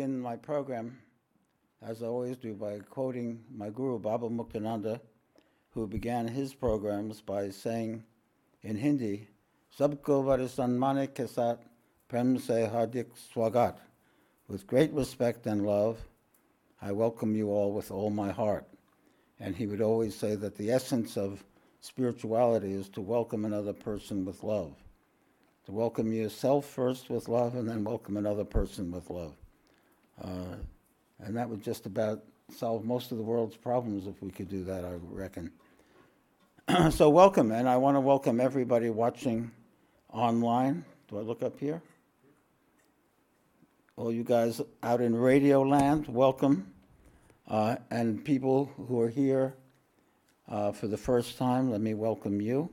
begin my program, as I always do, by quoting my guru, Baba Muktananda, who began his programs by saying in Hindi, Sabko Varisanmane ke saath prem se hardik swagat. With great respect and love, I welcome you all with all my heart. And he would always say that the essence of spirituality is to welcome another person with love. To welcome yourself first with love and then welcome another person with love. Uh, and that would just about solve most of the world's problems if we could do that, I reckon. so, welcome, and I want to welcome everybody watching online. Do I look up here? All you guys out in Radio Land, welcome. Uh, and people who are here uh, for the first time, let me welcome you.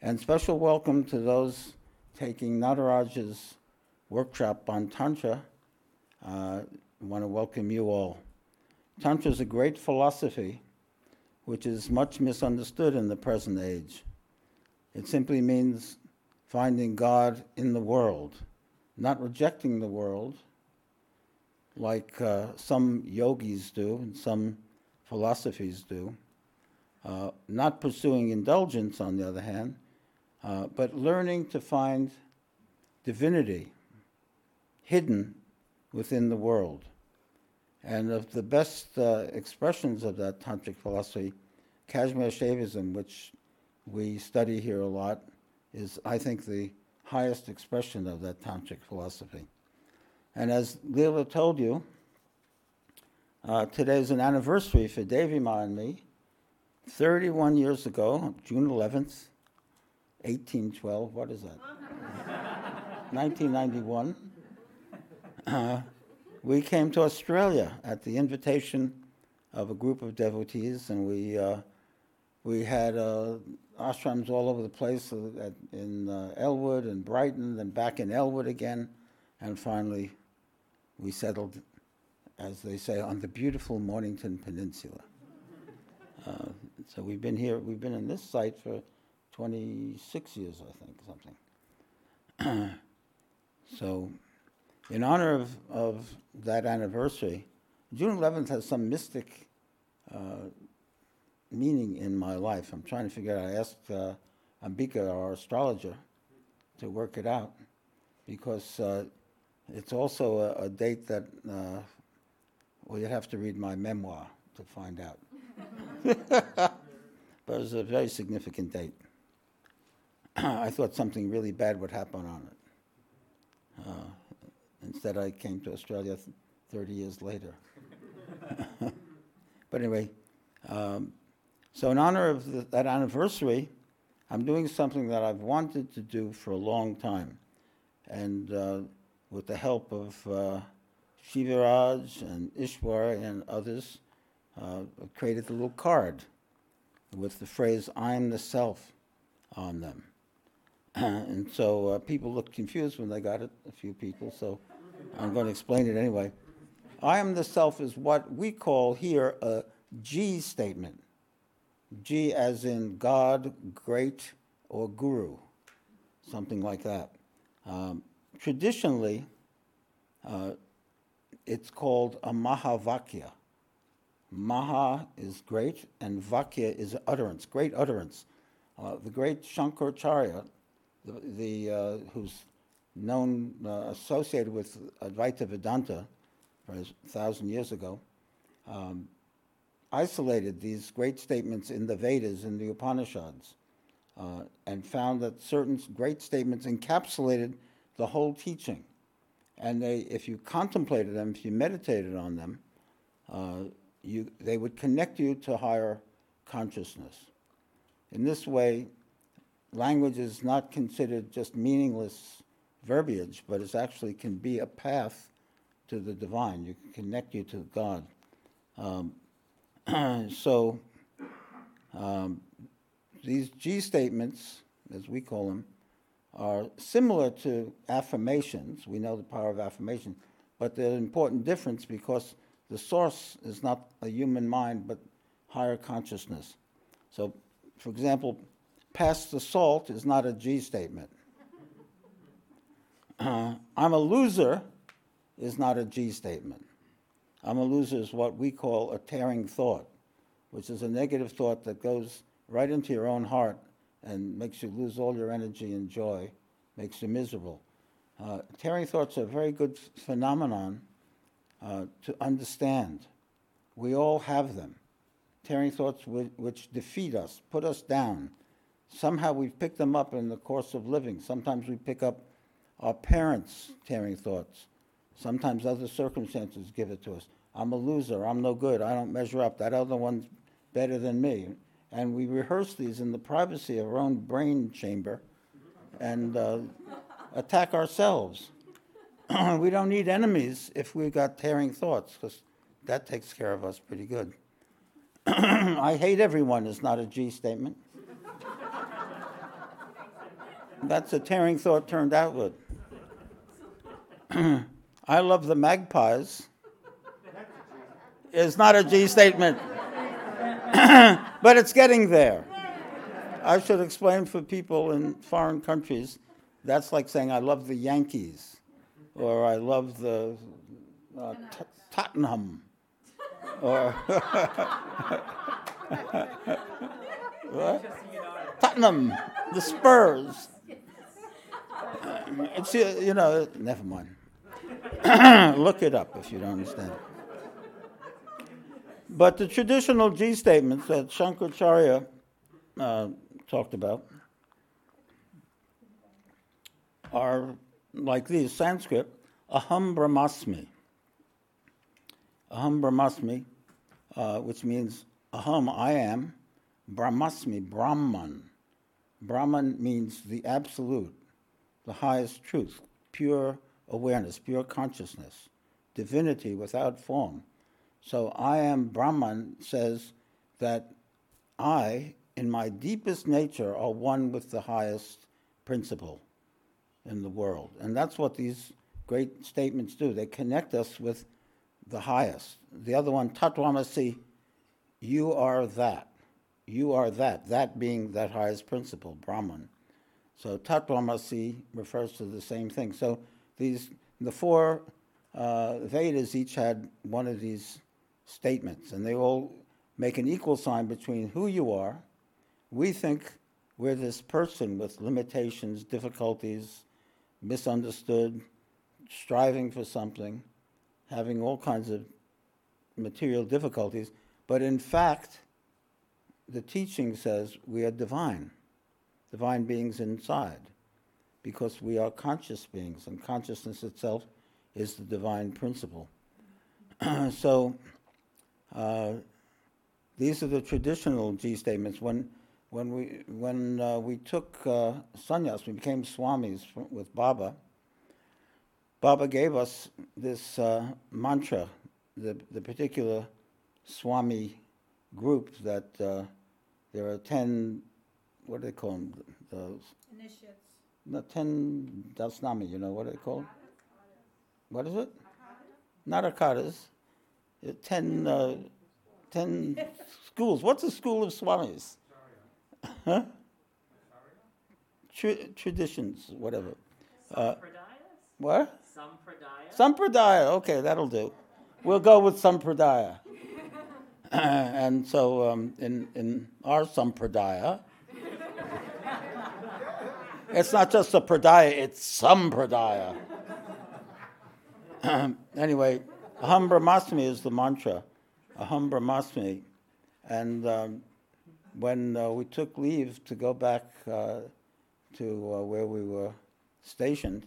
And special welcome to those taking Nataraj's workshop on Tantra. Uh, I want to welcome you all. Tantra is a great philosophy which is much misunderstood in the present age. It simply means finding God in the world, not rejecting the world like uh, some yogis do and some philosophies do, uh, not pursuing indulgence, on the other hand, uh, but learning to find divinity hidden within the world. And of the best uh, expressions of that tantric philosophy, Kashmir Shaivism, which we study here a lot, is, I think, the highest expression of that tantric philosophy. And as Leela told you, uh, today is an anniversary for Devi Ma and me. 31 years ago, June 11th, 1812, what is that? 1991. We came to Australia at the invitation of a group of devotees, and we uh, we had uh, ashrams all over the place uh, at, in uh, Elwood and Brighton, then back in Elwood again, and finally we settled, as they say, on the beautiful Mornington Peninsula. Uh, so we've been here, we've been in this site for 26 years, I think, something. so, in honor of, of that anniversary, June 11th has some mystic uh, meaning in my life. I'm trying to figure out. I asked uh, Ambika, our astrologer, to work it out because uh, it's also a, a date that, uh, well, you'd have to read my memoir to find out. but it was a very significant date. I thought something really bad would happen on it. Instead, I came to Australia 30 years later. but anyway, um, so in honor of the, that anniversary, I'm doing something that I've wanted to do for a long time. And uh, with the help of uh, Shivaraj and Ishwar and others, uh, created a little card with the phrase, I'm the self on them. and so uh, people looked confused when they got it, a few people, so I'm going to explain it anyway. I am the self is what we call here a G statement. G as in God, great, or guru, something like that. Um, traditionally, uh, it's called a Mahavakya. Maha is great, and Vakya is utterance, great utterance. Uh, the great Shankaracharya, the, the uh, who's known, uh, associated with Advaita Vedanta for a thousand years ago, um, isolated these great statements in the Vedas, in the Upanishads, uh, and found that certain great statements encapsulated the whole teaching. And they, if you contemplated them, if you meditated on them, uh, you, they would connect you to higher consciousness. In this way, language is not considered just meaningless verbiage, but it actually can be a path to the divine. You can connect you to God. Um, so um, these G statements, as we call them, are similar to affirmations. We know the power of affirmation, but there's an important difference because the source is not a human mind, but higher consciousness. So, for example, pass the salt is not a G statement. I'm a loser is not a G statement. I'm a loser is what we call a tearing thought, which is a negative thought that goes right into your own heart and makes you lose all your energy and joy, makes you miserable. Uh, tearing thoughts are a very good phenomenon uh, to understand. We all have them. Tearing thoughts which defeat us, put us down. Somehow we pick them up in the course of living. Sometimes we pick up our parents' tearing thoughts. Sometimes other circumstances give it to us. I'm a loser. I'm no good. I don't measure up. That other one's better than me. And we rehearse these in the privacy of our own brain chamber and uh, attack ourselves. we don't need enemies if we've got tearing thoughts, because that takes care of us pretty good. I hate everyone is not a G statement. That's a tearing thought turned outward. I love the magpies is not a G statement. but it's getting there. I should explain for people in foreign countries that's like saying I love the Yankees or I love the uh, t- Tottenham or Tottenham, the Spurs. It's you know, never mind. Look it up if you don't understand. But the traditional G statements that Shankaracharya uh, talked about are like these Sanskrit, aham brahmasmi. Aham brahmasmi, uh, which means aham, I am, brahmasmi, Brahman. Brahman means the absolute, the highest truth, pure awareness, pure consciousness, divinity without form. So I am Brahman says that I, in my deepest nature, are one with the highest principle in the world. And that's what these great statements do. They connect us with the highest. The other one, Tatvamasi, you are that. You are that, that being that highest principle, Brahman. So Tatvamasi refers to the same thing. So these, the four uh, Vedas each had one of these statements, and they all make an equal sign between who you are. We think we're this person with limitations, difficulties, misunderstood, striving for something, having all kinds of material difficulties, but in fact, the teaching says we are divine, divine beings inside, because we are conscious beings, and consciousness itself is the divine principle. so, uh, these are the traditional G statements. When, when we, when, uh, we took uh, sannyas, we became swamis with Baba, Baba gave us this uh, mantra, the, the particular Swami group that uh, there are 10, what do they call them? Those? Initiates. No, 10 Dasnami, you know, what are they called? What is it? Not akadas. 10, uh, 10 schools. What's a school of Swamis? Huh? Tra- traditions, whatever. Uh, what? Sampradaya. Sampradaya. Okay, that'll do. We'll go with Sampradaya. and so um, in, in our Sampradaya, it's not just a pradaya, it's Sampradaya. anyway, Aham Brahmasmi is the mantra. Aham Brahmasmi. And um, when uh, we took leave to go back uh, to uh, where we were stationed,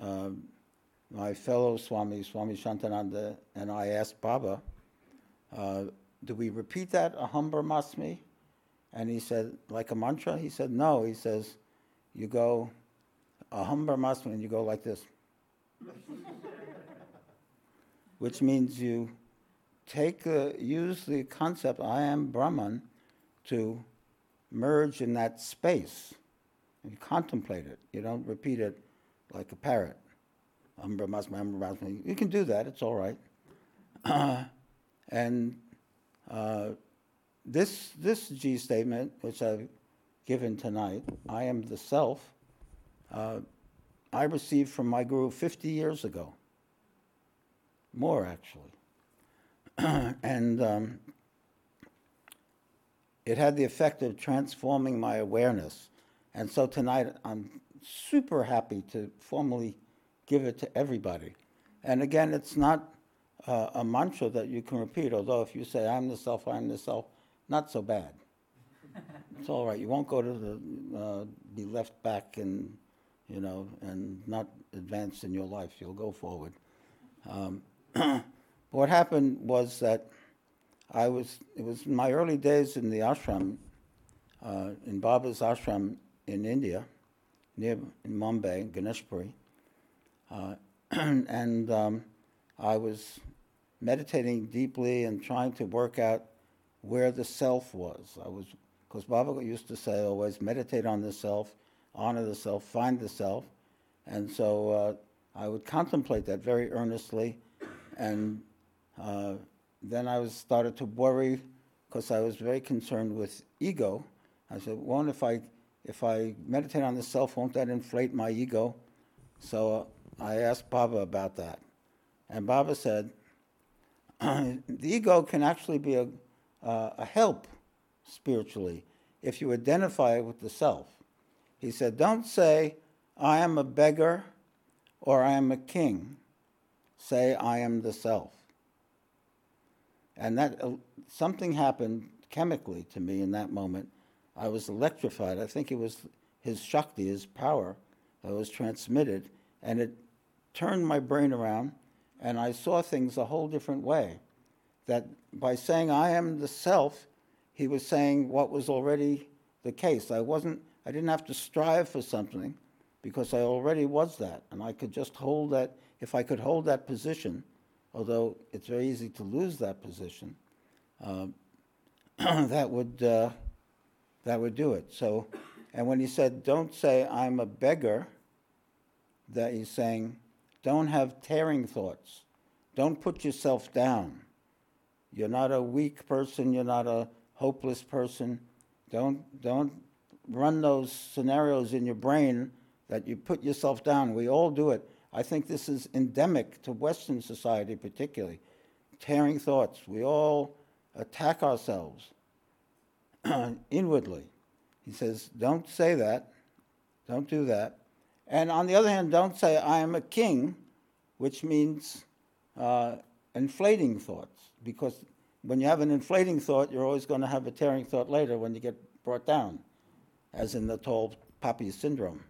um, my fellow Swami, Swami Shantananda, and I asked Baba, uh, do we repeat that, Aham Brahmasmi? And he said, like a mantra? He said, no. He says, you go Aham Brahmasmi, and you go like this which means you take the, use the concept I am Brahman to merge in that space. And contemplate it. You don't repeat it like a parrot. Umbrah Masman, Umbra Masman. You can do that, it's all right. And uh, this, this G statement, which I've given tonight, I am the self, uh, I received from my guru 50 years ago. more actually. and um, it had the effect of transforming my awareness. And so tonight I'm super happy to formally give it to everybody. And again, it's not uh, a mantra that you can repeat, although if you say, I'm the self, I'm the self, not so bad. It's all right. You won't go to the, uh, be left back and, you know, and not advance in your life. You'll go forward. Um, what happened was that I was, it was my early days in the ashram, uh, in Baba's ashram in India, near in Mumbai, Ganeshpuri. Uh, and um, I was meditating deeply and trying to work out where the self was. I was, because Baba used to say always, meditate on the self, honor the self, find the self. And so uh, I would contemplate that very earnestly. And uh, then I was started to worry because I was very concerned with ego. I said, won't if I, if I meditate on the self, won't that inflate my ego? So uh, I asked Baba about that. And Baba said, the ego can actually be a, uh, a help spiritually if you identify with the self. He said, Don't say, I am a beggar or I am a king. Say, I am the self. And that uh, something happened chemically to me in that moment. I was electrified. I think it was his Shakti, his power, that was transmitted. And it turned my brain around and I saw things a whole different way. That by saying I am the self, he was saying what was already the case. I wasn't I didn't have to strive for something because I already was that. And I could just hold that if I could hold that position, although it's very easy to lose that position, uh, that would uh, that would do it. So and when he said, Don't say I'm a beggar, that he's saying don't have tearing thoughts. Don't put yourself down. You're not a weak person, you're not a hopeless person. Don't, don't run those scenarios in your brain that you put yourself down. We all do it. I think this is endemic to Western society, particularly. Tearing thoughts. We all attack ourselves inwardly. He says, don't say that. Don't do that. And on the other hand, don't say, I am a king, which means uh, inflating thoughts, because when you have an inflating thought, you're always going to have a tearing thought later when you get brought down, as in the tall poppy syndrome.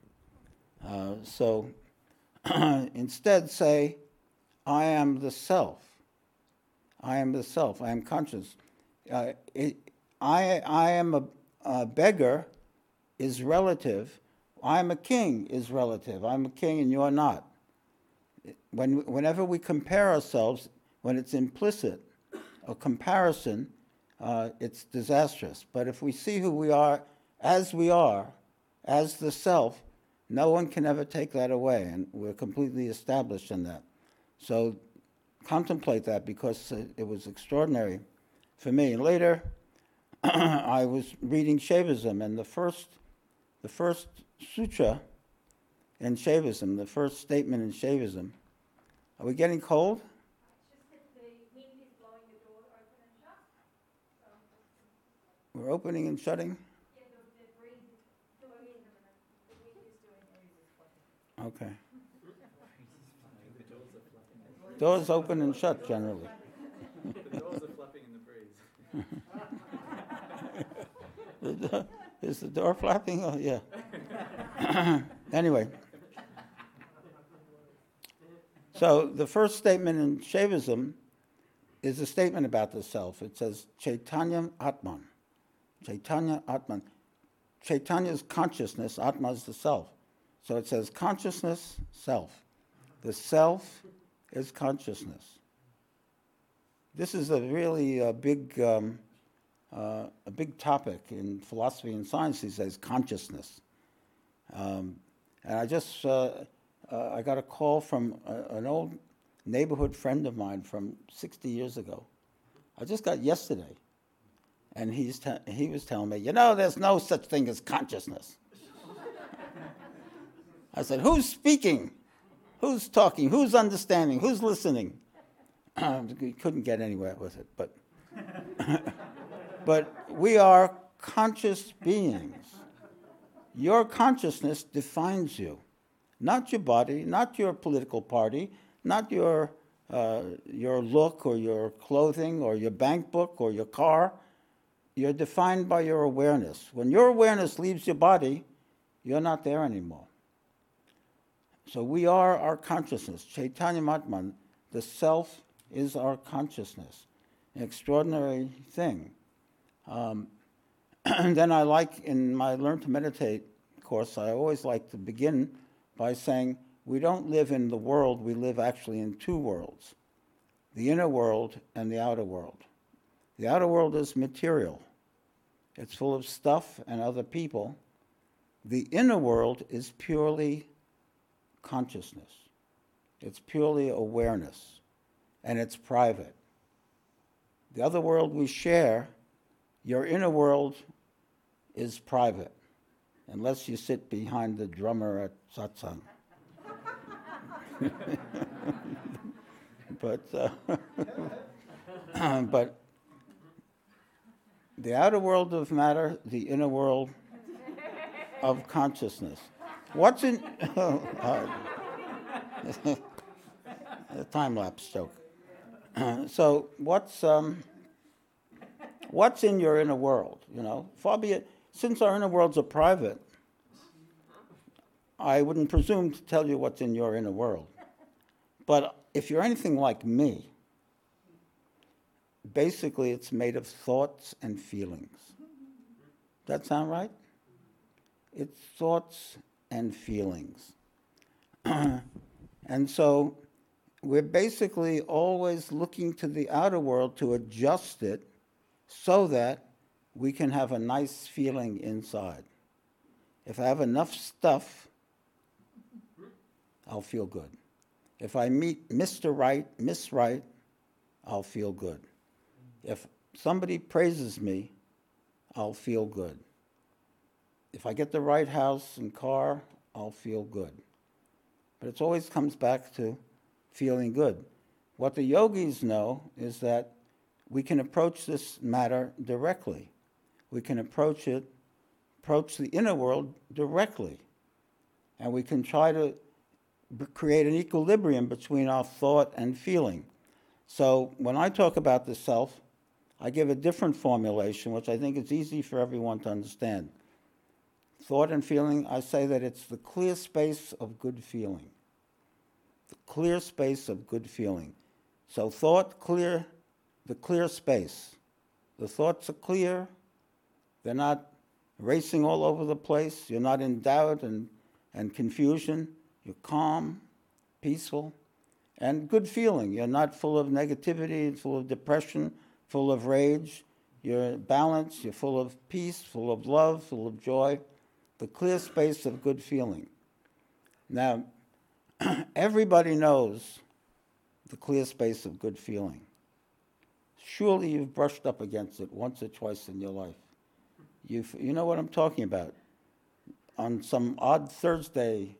Uh, so instead, say, I am the self. I am the self. I am conscious. Uh, it, I, I am a, a beggar is relative I'm a king is relative. I'm a king and you're not. When, whenever we compare ourselves, when it's implicit, a comparison, uh, it's disastrous. But if we see who we are as we are, as the self, no one can ever take that away, and we're completely established in that. So contemplate that because it was extraordinary for me. Later, I was reading Shaivism, and the first, the first sutra in Shaivism, the first statement in Shaivism. Are we getting cold? We're opening and shutting? Okay. Doors open and shut generally. the doors are flapping in the breeze. Is the door flapping? Oh, yeah. anyway. So the first statement in Shaivism is a statement about the self. It says Chaitanya Atman. Chaitanya Atman. Chaitanya's consciousness, Atma is the self. So it says consciousness, self. The self is consciousness. This is a really uh, big um, uh, a big topic in philosophy and science these days, consciousness. Um, and I just, uh, uh, I got a call from a, an old neighborhood friend of mine from 60 years ago. I just got yesterday. And he's te- he was telling me, you know, there's no such thing as consciousness. I said, who's speaking? Who's talking? Who's understanding? Who's listening? he couldn't get anywhere with it, but but we are conscious beings. Your consciousness defines you, not your body, not your political party, not your uh, your look or your clothing or your bank book or your car. You're defined by your awareness. When your awareness leaves your body, you're not there anymore. So we are our consciousness. Chaitanya Matman, the self is our consciousness. An extraordinary thing. Um, and then I like in my Learn to Meditate course, I always like to begin by saying we don't live in the world, we live actually in two worlds the inner world and the outer world. The outer world is material, it's full of stuff and other people. The inner world is purely consciousness, it's purely awareness, and it's private. The other world we share, your inner world is private, unless you sit behind the drummer at satsang. but uh, but the outer world of matter, the inner world of consciousness. What's in uh, a time lapse joke? so what's um, what's in your inner world? You know, far be it. Since our inner worlds are private, I wouldn't presume to tell you what's in your inner world. But if you're anything like me, basically it's made of thoughts and feelings. That sound right? It's thoughts and feelings. and so we're basically always looking to the outer world to adjust it so that we can have a nice feeling inside. If I have enough stuff, I'll feel good. If I meet Mr. Right, Miss Right, I'll feel good. If somebody praises me, I'll feel good. If I get the right house and car, I'll feel good. But it always comes back to feeling good. What the yogis know is that we can approach this matter directly. We can approach it, approach the inner world directly. And we can try to create an equilibrium between our thought and feeling. So when I talk about the self, I give a different formulation, which I think is easy for everyone to understand. Thought and feeling, I say that it's the clear space of good feeling. The clear space of good feeling. So thought, clear, the clear space. The thoughts are clear, they're not racing all over the place, you're not in doubt and, and confusion. You're calm, peaceful, and good feeling. You're not full of negativity, and full of depression, full of rage. You're balanced, you're full of peace, full of love, full of joy. The clear space of good feeling. Now, everybody knows the clear space of good feeling. Surely you've brushed up against it once or twice in your life. you you know what I'm talking about. On some odd Thursday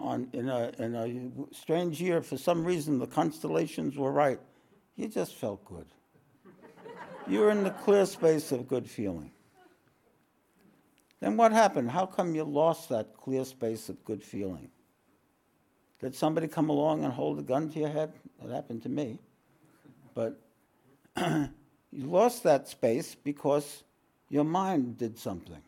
on, in, a, in a strange year, for some reason, the constellations were right. You just felt good. you were in the clear space of good feeling. Then what happened? How come you lost that clear space of good feeling? Did somebody come along and hold a gun to your head? That happened to me. But you lost that space because your mind did something.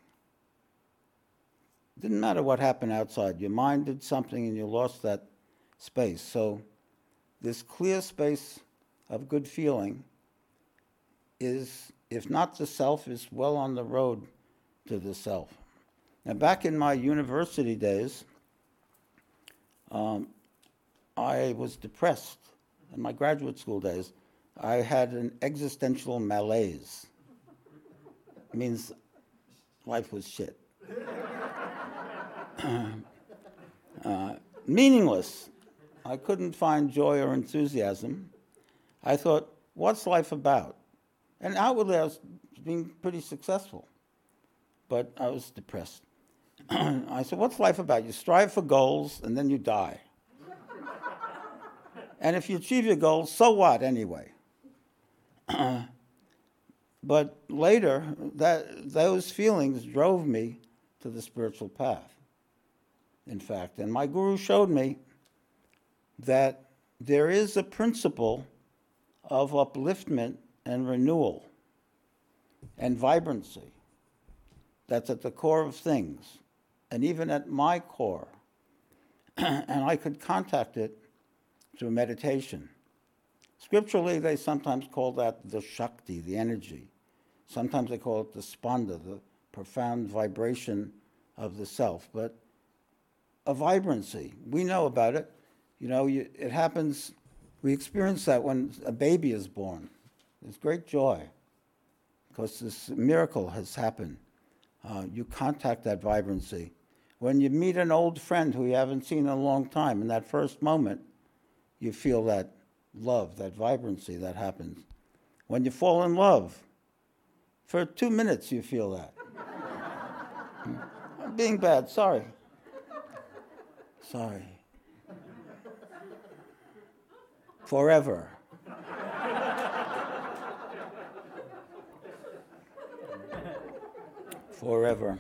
Didn't matter what happened outside. Your mind did something and you lost that space. So, this clear space of good feeling is, if not the self, is well on the road to the self. Now, back in my university days, um, I was depressed. In my graduate school days, I had an existential malaise. It means life was shit. uh, meaningless. I couldn't find joy or enthusiasm. I thought, what's life about? And outwardly, I was being pretty successful, but I was depressed. I said, what's life about? You strive for goals and then you die. And if you achieve your goals, so what anyway? but later, that, those feelings drove me to the spiritual path, in fact. And my guru showed me that there is a principle of upliftment and renewal and vibrancy that's at the core of things, and even at my core. and I could contact it through meditation. Scripturally, they sometimes call that the Shakti, the energy. Sometimes they call it the Spanda, the profound vibration of the self. But a vibrancy, we know about it. You know, you, it happens, we experience that when a baby is born. There's great joy because this miracle has happened. Uh, you contact that vibrancy. When you meet an old friend who you haven't seen in a long time, in that first moment, you feel that love, that vibrancy that happens. When you fall in love, for two minutes you feel that. I'm being bad, sorry. Sorry. Forever. Forever.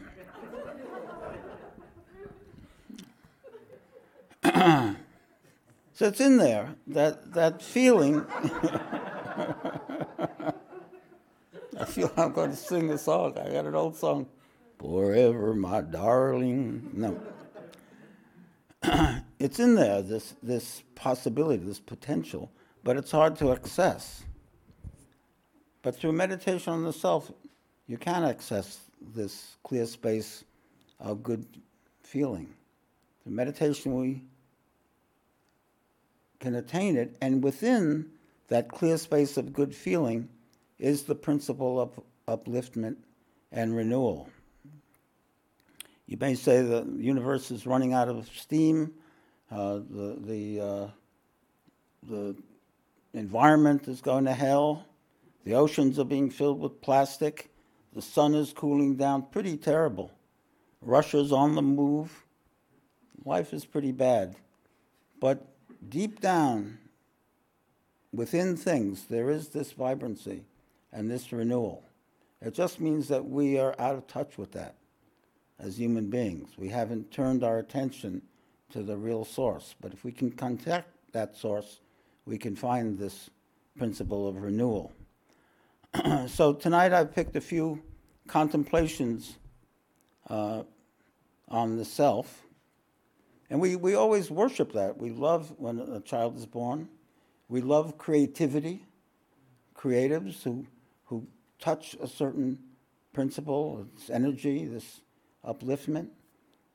so it's in there, that, that feeling. I feel I'm going to sing a song. I got an old song. Forever, my darling. No. It's in there, this, this possibility, this potential, but it's hard to access. But through meditation on the self, you can access this clear space of good feeling. Through meditation, we can attain it, and within that clear space of good feeling is the principle of upliftment and renewal. You may say the universe is running out of steam, the, the, uh, the environment is going to hell, the oceans are being filled with plastic, the sun is cooling down, pretty terrible. Russia's on the move. Life is pretty bad. But deep down, within things, there is this vibrancy and this renewal. It just means that we are out of touch with that as human beings. We haven't turned our attention to the real source. But if we can contact that source, we can find this principle of renewal. so tonight I've picked a few contemplations uh, on the self. And we, we always worship that. We love when a child is born. We love creativity, creatives who, who touch a certain principle, this energy, this upliftment.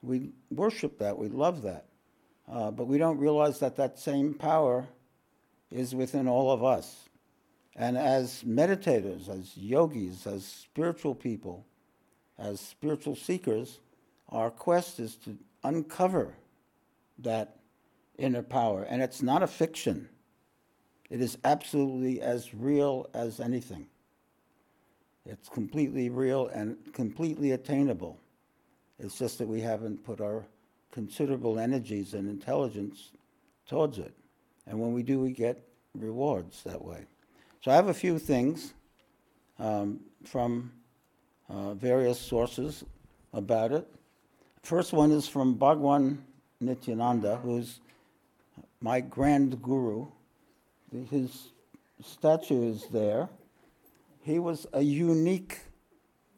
We worship that. We love that. Uh, but we don't realize that that same power is within all of us. And as meditators, as yogis, as spiritual people, as spiritual seekers, our quest is to uncover that inner power. And it's not a fiction, it is absolutely as real as anything. It's completely real and completely attainable. It's just that we haven't put our considerable energies and intelligence towards it. And when we do, we get rewards that way. So I have a few things um, from uh, various sources about it. First one is from Bhagwan Nityananda, who's my grand guru. His statue is there. He was a unique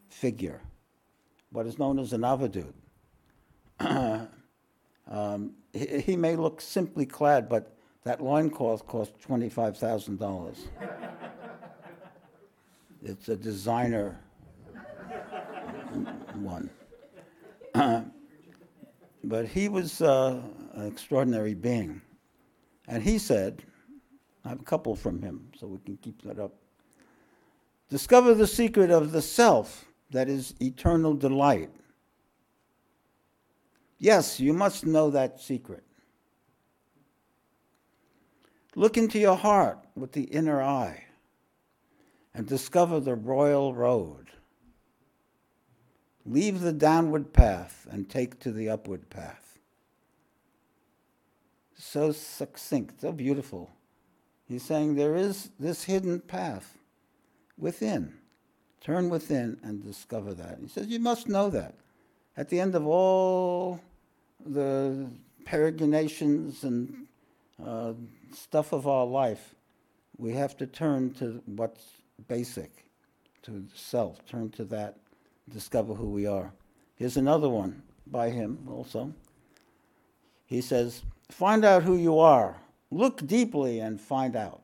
figure, what is known as an avadut. um, he, he may look simply clad, but that loincloth cost $25,000. it's a designer one. but he was uh, an extraordinary being. And he said, I have a couple from him, so we can keep that up. Discover the secret of the self that is eternal delight. Yes, you must know that secret. Look into your heart with the inner eye and discover the royal road. Leave the downward path and take to the upward path. So succinct, so beautiful. He's saying there is this hidden path within. Turn within and discover that. He says you must know that. At the end of all the peregrinations and uh, stuff of our life, we have to turn to what's basic, to self, turn to that, discover who we are. Here's another one by him also. He says, Find out who you are. Look deeply and find out.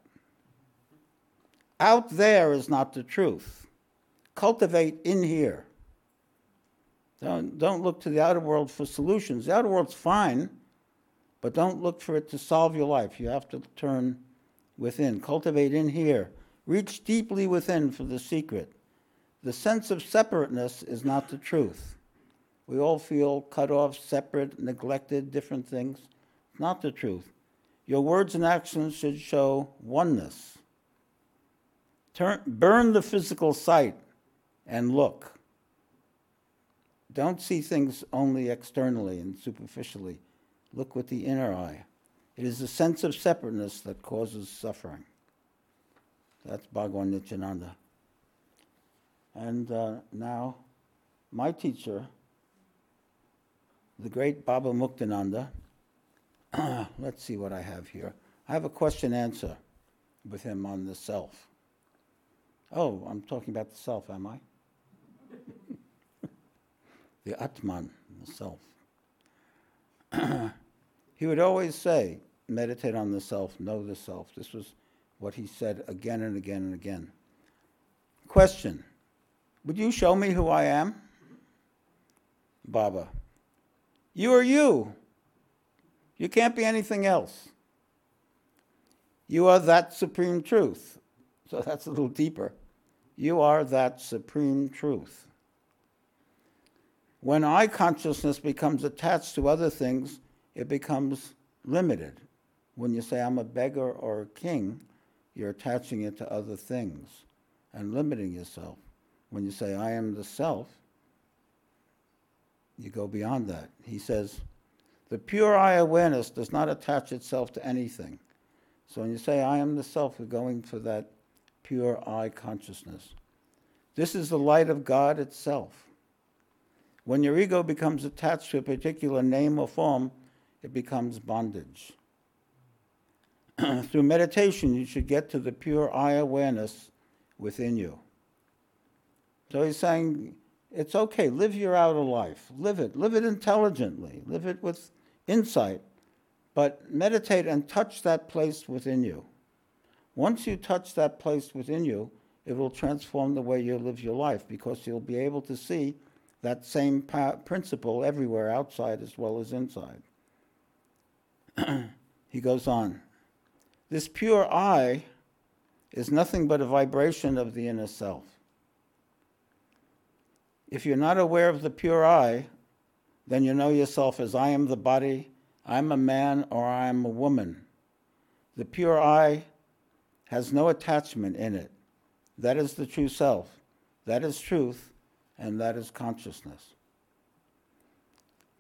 Out there is not the truth. Cultivate in here. Don't, don't look to the outer world for solutions. The outer world's fine, but don't look for it to solve your life. You have to turn within, cultivate in here. Reach deeply within for the secret. The sense of separateness is not the truth. We all feel cut off, separate, neglected, different things. Not the truth. Your words and actions should show oneness. Turn, burn the physical sight and look. Don't see things only externally and superficially. Look with the inner eye. It is the sense of separateness that causes suffering. That's Bhagwan Nityananda. And uh, now, my teacher, the great Baba Muktananda, let's see what I have here. I have a question answer with him on the self. Oh, I'm talking about the self, am I? The Atman, the self. he would always say, meditate on the self, know the self. This was what he said again and again and again. Question Would you show me who I am? Baba, you are you. You can't be anything else. You are that supreme truth. So that's a little deeper. You are that supreme truth. When I consciousness becomes attached to other things, it becomes limited. When you say, I'm a beggar or a king, you're attaching it to other things and limiting yourself. When you say, I am the self, you go beyond that. He says, the pure eye awareness does not attach itself to anything. So when you say, I am the self, you're going for that pure eye consciousness. This is the light of God itself. When your ego becomes attached to a particular name or form, it becomes bondage. Through meditation, you should get to the pure eye awareness within you. So he's saying, it's okay, live your outer life. Live it. Live it intelligently. Live it with insight. But meditate and touch that place within you. Once you touch that place within you, it will transform the way you live your life because you'll be able to see that same principle everywhere outside as well as inside. he goes on. This pure I is nothing but a vibration of the inner self. If you're not aware of the pure I, then you know yourself as I am the body, I'm a man, or I am a woman. The pure I has no attachment in it. That is the true self. That is truth, and that is consciousness.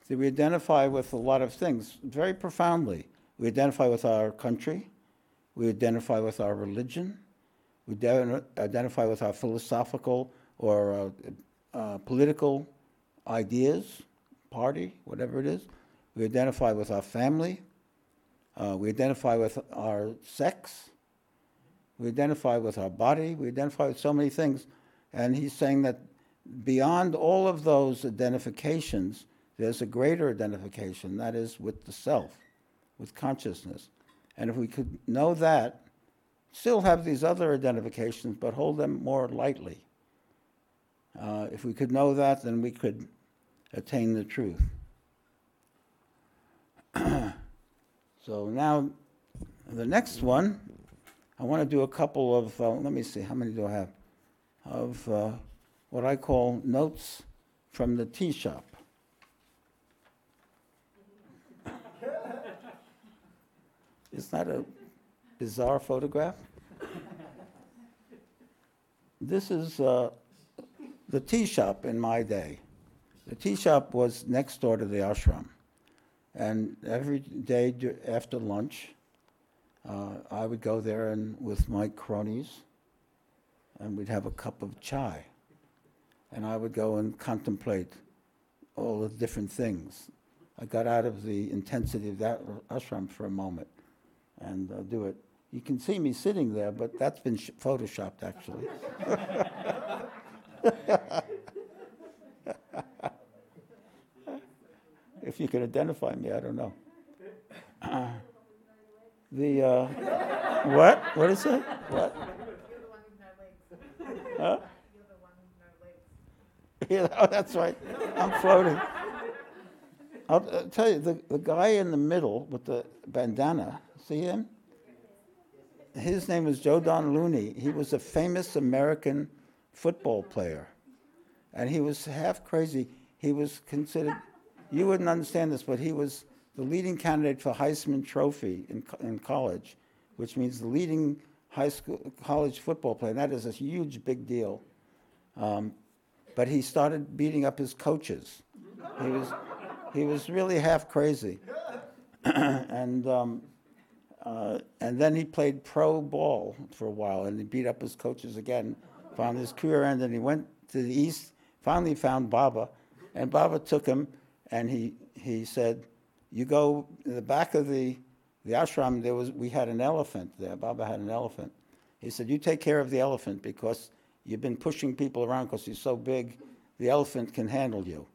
See, we identify with a lot of things very profoundly. We identify with our country, we identify with our religion, we identify with our philosophical or uh, uh, political ideas, party, whatever it is. We identify with our family. Uh, we identify with our sex. We identify with our body. We identify with so many things. And he's saying that beyond all of those identifications, there's a greater identification, that is with the self, with consciousness. And if we could know that, still have these other identifications, but hold them more lightly. Uh, if we could know that, then we could attain the truth. so now, the next one, I want to do a couple of, uh, let me see, how many do I have? Of uh, what I call notes from the tea shop. Isn't that a bizarre photograph? This is uh, the tea shop in my day. The tea shop was next door to the ashram. And every day after lunch, uh, I would go there and with my cronies, and we'd have a cup of chai, and I would go and contemplate all the different things. I got out of the intensity of that ashram for a moment, and uh, do it. You can see me sitting there, but that's been sh- photoshopped actually. if you can identify me, I don't know. Uh, the uh, what? What is it? What? You're the one with no legs. Huh? Yeah, oh, that's right. I'm floating. I'll, uh tell you, the, the guy in the middle with the bandana, see him? His name was Joe Don Looney. He was a famous American football player. And he was half crazy. He was considered, you wouldn't understand this, but he was the leading candidate for Heisman Trophy in, in college, which means the leading high school, college football player. And That is a huge, big deal. Um, but he started beating up his coaches. He was, he was really half crazy. and, um, uh, and then he played pro ball for a while and he beat up his coaches again. Found his career ended. He went to the east, finally found Baba, and Baba took him and he, he said, You go in the back of the, the ashram, there was, we had an elephant there. Baba had an elephant. He said, You take care of the elephant because you've been pushing people around because you're so big, the elephant can handle you.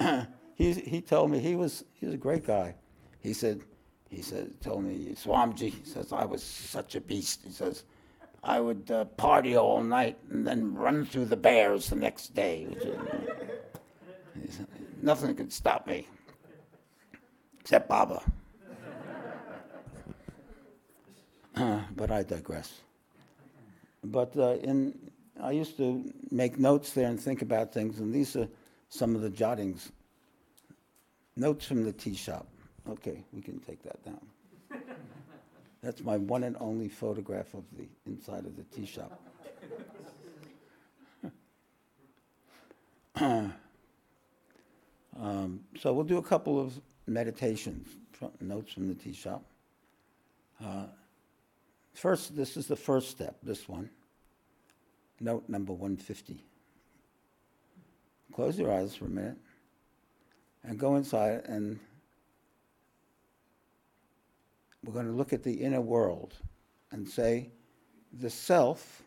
he, he told me he was, he was a great guy. He said, he said, told me, Swamiji, he says, I was such a beast. He says, I would uh, party all night and then run through the bears the next day. Which said, Nothing could stop me, except Baba. Uh, but I digress. But uh, in, I used to make notes there and think about things, and these are some of the jottings. Notes from the tea shop. Okay, we can take that down. That's my one and only photograph of the inside of the tea shop. um, so we'll do a couple of meditations, notes from the tea shop. Uh, first, this is the first step, this one. Note number 150. Close your eyes for a minute and go inside and we're going to look at the inner world and say the self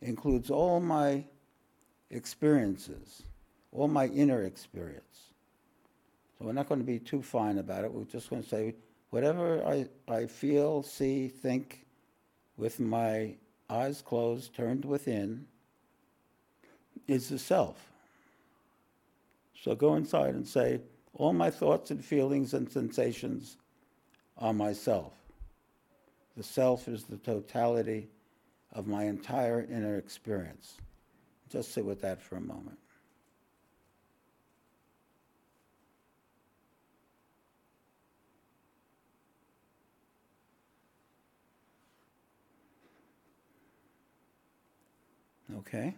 includes all my experiences, all my inner experience. So we're not going to be too fine about it. We're just going to say whatever I, I feel, see, think with my eyes closed, turned within, is the self. So go inside and say, all my thoughts and feelings and sensations are myself. The self is the totality of my entire inner experience. Just sit with that for a moment. Okay,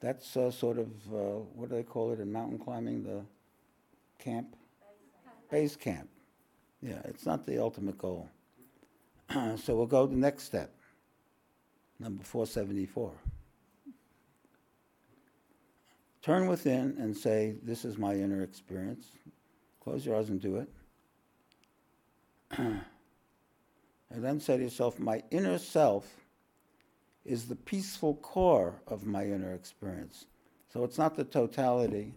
that's uh, sort of uh, what do they call it in mountain climbing? The camp, base camp. Yeah, it's not the ultimate goal. so we'll go to the next step, number 474. Turn within and say, This is my inner experience. Close your eyes and do it. and then say to yourself, My inner self is the peaceful core of my inner experience. So it's not the totality,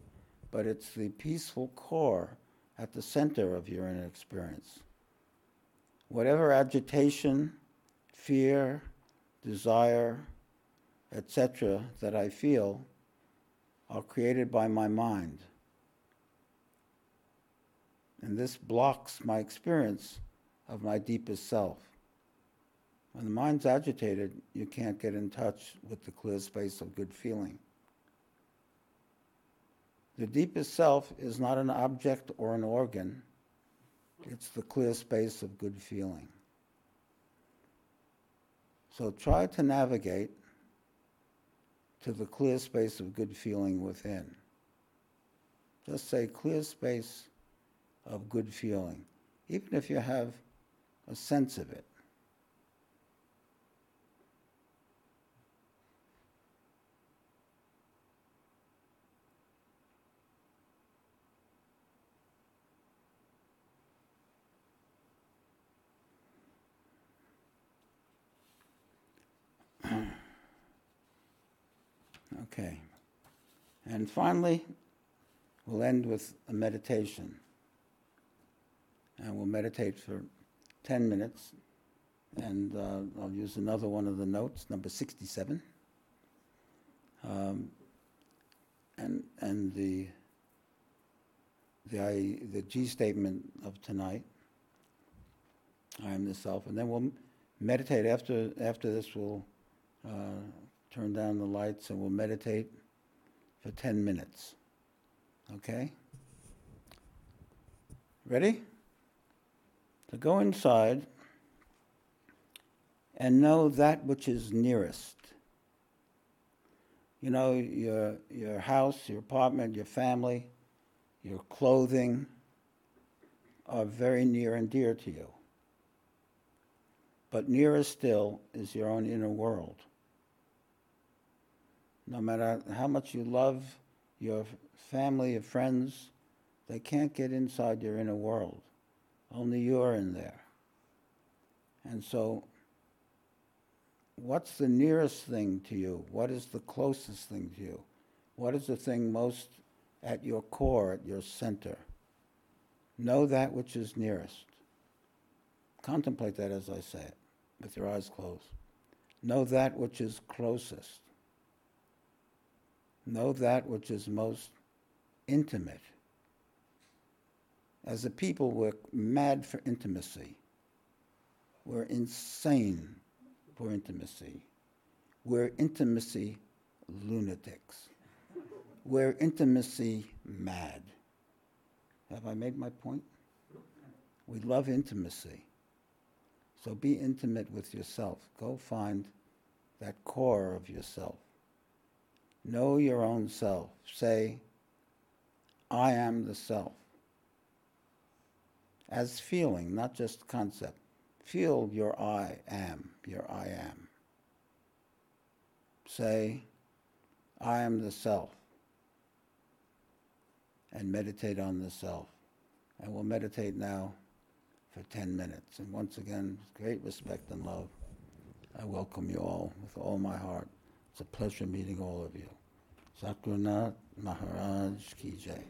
but it's the peaceful core at the center of your inner experience. Whatever agitation, fear, desire, etc., that I feel are created by my mind. And this blocks my experience of my deepest self. When the mind's agitated, you can't get in touch with the clear space of good feeling. The deepest self is not an object or an organ, it's the clear space of good feeling. So try to navigate to the clear space of good feeling within. Just say clear space of good feeling. Even if you have a sense of it. Okay. And finally, we'll end with a meditation. And we'll meditate for 10 minutes. And uh, I'll use another one of the notes, number 67. Um, and and the, the, I, the G statement of tonight, I am the self. And then we'll meditate. After, after this, we'll uh, turn down the lights and we'll meditate for 10 minutes. Okay? Ready? To go inside and know that which is nearest. You know, your, your house, your apartment, your family, your clothing are very near and dear to you. But nearer still is your own inner world. No matter how much you love your family, your friends, they can't get inside your inner world. Only you're in there. And so, what's the nearest thing to you? What is the closest thing to you? What is the thing most at your core, at your center? Know that which is nearest. Contemplate that as I say it, with your eyes closed. Know that which is closest. Know that which is most intimate. As a people, we're mad for intimacy. We're insane for intimacy. We're intimacy lunatics. We're intimacy mad. Have I made my point? We love intimacy. So be intimate with yourself. Go find that core of yourself. Know your own self. Say, I am the self. As feeling, not just concept. Feel your I am, your I am. Say, I am the self. And meditate on the self. And we'll meditate now for 10 minutes. And once again, with great respect and love, I welcome you all with all my heart. It's a pleasure meeting all of you. Sadgurunath Maharaj Ki Jai.